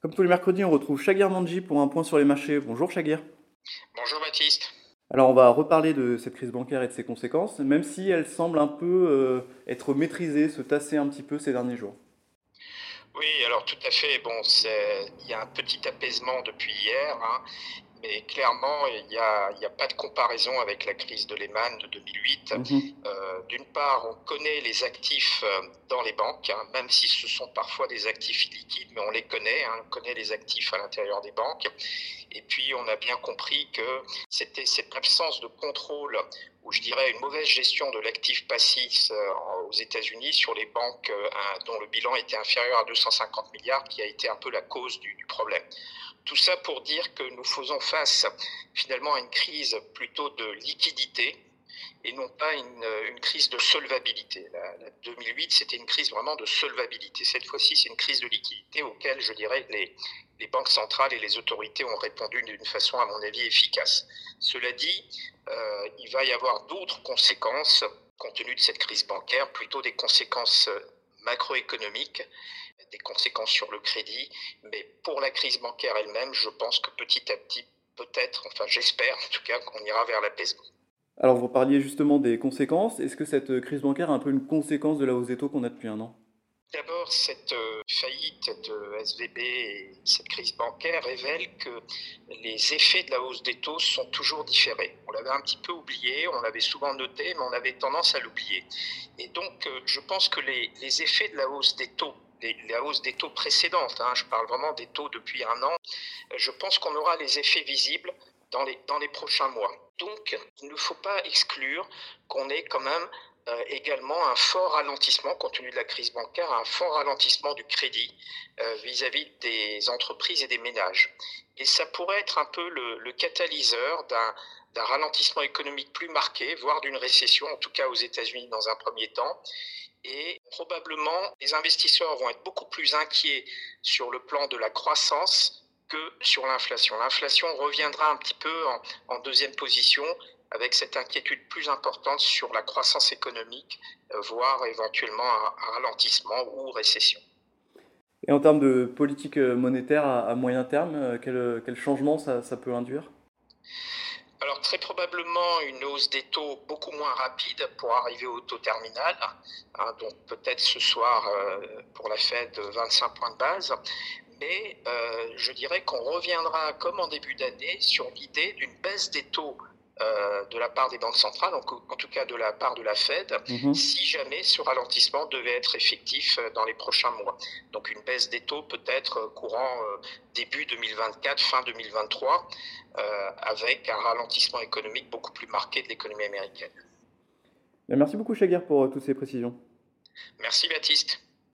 Comme tous les mercredis, on retrouve Shagir Manji pour un point sur les marchés. Bonjour Shagir. Bonjour Baptiste. Alors on va reparler de cette crise bancaire et de ses conséquences, même si elle semble un peu euh, être maîtrisée, se tasser un petit peu ces derniers jours. Oui, alors tout à fait. Bon, il y a un petit apaisement depuis hier. Hein. Mais clairement, il n'y a, a, pas de comparaison avec la crise de Lehman de 2008. Mhm. Euh, d'une part, on connaît les actifs euh, dans les banques, hein, même si ce sont parfois des actifs liquides, mais on les connaît, hein, on connaît les actifs à l'intérieur des banques. Et puis, on a bien compris que c'était cette absence de contrôle, ou je dirais une mauvaise gestion de l'actif passif euh, aux États-Unis sur les banques dont le bilan était inférieur à 250 milliards, qui a été un peu la cause du, du problème. Tout ça pour dire que nous faisons face finalement à une crise plutôt de liquidité et non pas une, une crise de solvabilité. La, 2008, c'était une crise vraiment de solvabilité. Cette fois-ci, c'est une crise de liquidité auquel, je dirais, les, banques centrales et les autorités ont répondu d'une façon, à mon avis, efficace. Cela dit, euh, il va y avoir d'autres conséquences compte tenu de cette crise bancaire, plutôt des conséquences macroéconomiques, des conséquences sur le crédit. Mais pour la crise bancaire elle-même, je pense que petit à petit, peut-être, enfin j'espère en tout cas, qu'on ira vers l'apaisement. Alors vous parliez justement des conséquences. Est-ce que cette crise bancaire est un peu une conséquence de la hausse des taux qu'on a depuis un an? D'abord, cette euh, faillite de SVB et cette crise bancaire révèlent que les effets de la hausse des taux sont toujours différés. On l'avait un petit peu oublié, on l'avait souvent noté, mais on avait tendance à l'oublier. Et donc, euh, je pense que les, les, effets de la hausse des taux, la hausse des taux précédentes, hein, je parle vraiment des taux depuis un an, je pense qu'on aura les effets visibles dans les, dans les prochains mois. Donc, il ne faut pas exclure qu'on ait quand même euh, également un fort ralentissement, compte tenu de la crise bancaire, un fort ralentissement du crédit euh, vis-à-vis des entreprises et des ménages. Et ça pourrait être un peu le, catalyseur d'un ralentissement économique plus marqué, voire d'une récession, en tout cas aux États-Unis dans un premier temps. Et probablement, les investisseurs vont être beaucoup plus inquiets sur le plan de la croissance que sur l'inflation. L'inflation reviendra un petit peu en deuxième position avec cette inquiétude plus importante sur la croissance économique, euh, voire éventuellement un, ralentissement ou récession. Et en termes de politique euh, monétaire à, moyen terme, euh, quel, quel changement ça, ça, peut induire? Alors très probablement une hausse des taux beaucoup moins rapide pour arriver au taux terminal, hein, donc peut-être ce soir pour la Fed 25 points de base, mais euh, je dirais qu'on reviendra comme en début d'année sur l'idée d'une baisse des taux euh, de la part des banques centrales, donc, en tout cas de la part de la Fed, mhm. si jamais ce ralentissement devait être effectif euh, dans les prochains mois. Donc une baisse des taux peut-être euh, courant début 2024, fin 2023, avec un ralentissement économique beaucoup plus marqué de l'économie américaine. Merci beaucoup Chaguer pour toutes ces précisions. Merci Baptiste.